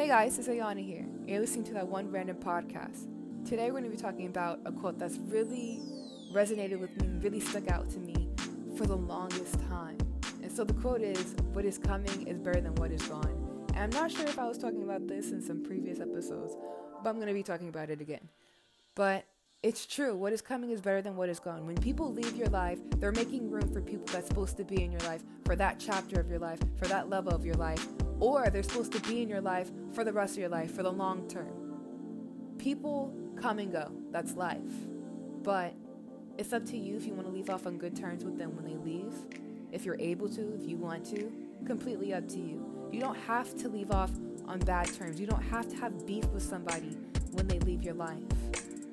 Hey guys, it's Ayana here. You're listening to that one random podcast. Today we're going to be talking about a quote that's really resonated with me, really stuck out to me for the longest time. And so the quote is, What is coming is better than what is gone. And I'm not sure if I was talking about this in some previous episodes, but I'm going to be talking about it again. But it's true. What is coming is better than what is gone. When people leave your life, they're making room for people that's supposed to be in your life, for that chapter of your life, for that level of your life, or they're supposed to be in your life for the rest of your life, for the long term. People come and go. That's life. But it's up to you if you want to leave off on good terms with them when they leave. If you're able to, if you want to, completely up to you. You don't have to leave off on bad terms. You don't have to have beef with somebody when they leave your life.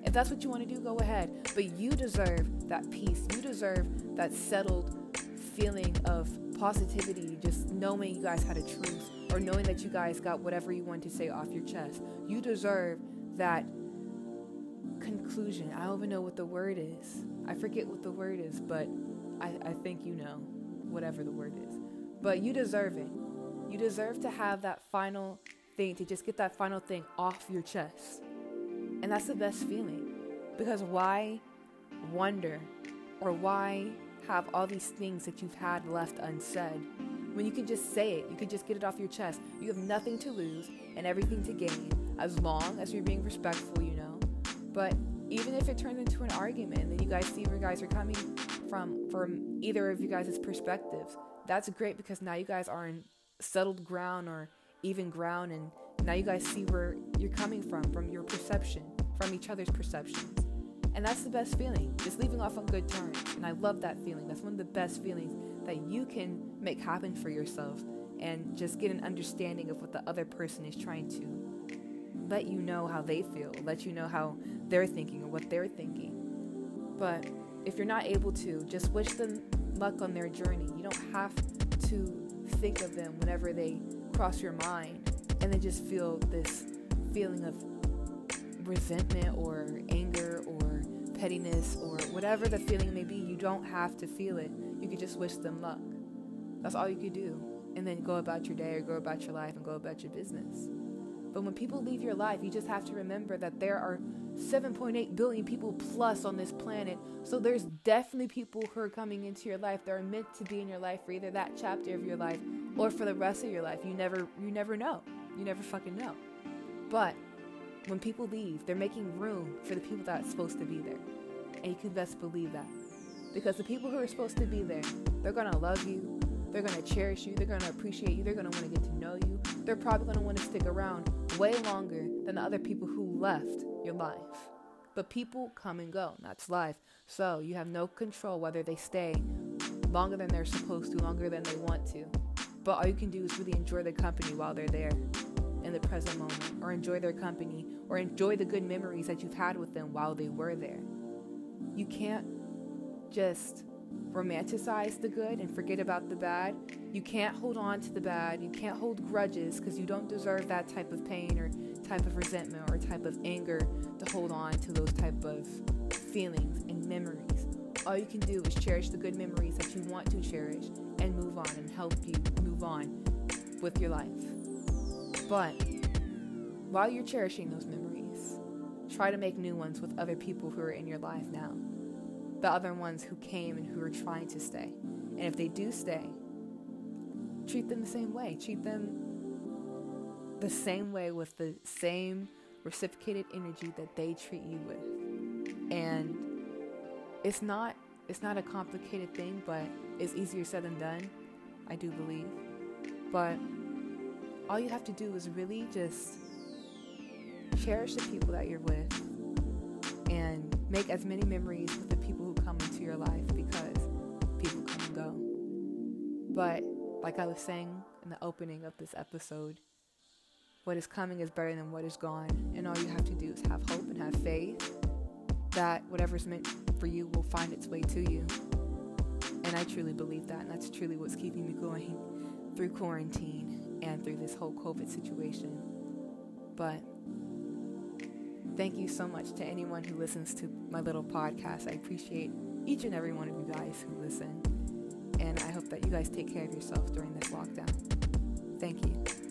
If that's what you want to do, go ahead. But you deserve that peace. You deserve that settled feeling of positivity, just knowing you guys had a truce or knowing that you guys got whatever you want to say off your chest. You deserve that conclusion. I don't even know what the word is. I forget what the word is, but I, I think you know whatever the word is. But you deserve it. You deserve to have that final thing, to just get that final thing off your chest. And that's the best feeling. Because why wonder or why have all these things that you've had left unsaid when you can just say it, you can just get it off your chest. You have nothing to lose and everything to gain as long as you're being respectful, you know. But even if it turns into an argument and then you guys see where you guys are coming from from either of you guys' perspectives, that's great because now you guys are in settled ground or even ground and now you guys see where you're coming from, from your perception, from each other's perceptions. And that's the best feeling, just leaving off on good terms. And I love that feeling. That's one of the best feelings that you can make happen for yourself and just get an understanding of what the other person is trying to let you know how they feel, let you know how they're thinking or what they're thinking. But if you're not able to, just wish them luck on their journey. You don't have to think of them whenever they cross your mind and then just feel this feeling of resentment or anger or pettiness or whatever the feeling may be. You don't have to feel it you could just wish them luck. That's all you could do. And then go about your day or go about your life and go about your business. But when people leave your life, you just have to remember that there are 7.8 billion people plus on this planet. So there's definitely people who are coming into your life that are meant to be in your life for either that chapter of your life or for the rest of your life. You never you never know. You never fucking know. But when people leave, they're making room for the people that's supposed to be there. And you can best believe that. Because the people who are supposed to be there, they're to love you, they're to cherish you, they're to appreciate you, they're want to get to know you. They're probably want to stick around way longer than the other people who left your life. But people come and go, that's life. So you have no control whether they stay longer than they're supposed to, longer than they want to. But all you can do is really enjoy the company while they're there in the present moment, or enjoy their company, or enjoy the good memories that you've had with them while they were there. You can't just romanticize the good and forget about the bad. You can't hold on to the bad. You can't hold grudges because you don't deserve that type of pain or type of resentment or type of anger to hold on to those type of feelings and memories. All you can do is cherish the good memories that you want to cherish and move on and help you move on with your life. But while you're cherishing those memories, try to make new ones with other people who are in your life now the other ones who came and who are trying to stay. And if they do stay, treat them the same way. Treat them the same way with the same reciprocated energy that they treat you with. And it's not it's not a complicated thing, but it's easier said than done, I do believe. But all you have to do is really just cherish the people that you're with and make as many memories with the people who come into your life because people come and go. But like I was saying in the opening of this episode, what is coming is better than what is gone. And all you have to do is have hope and have faith that whatever's meant for you will find its way to you. And I truly believe that. And that's truly what's keeping me going through quarantine and through this whole COVID situation. But Thank you so much to anyone who listens to my little podcast. I appreciate each and every one of you guys who listen. And I hope that you guys take care of yourself during this lockdown. Thank you.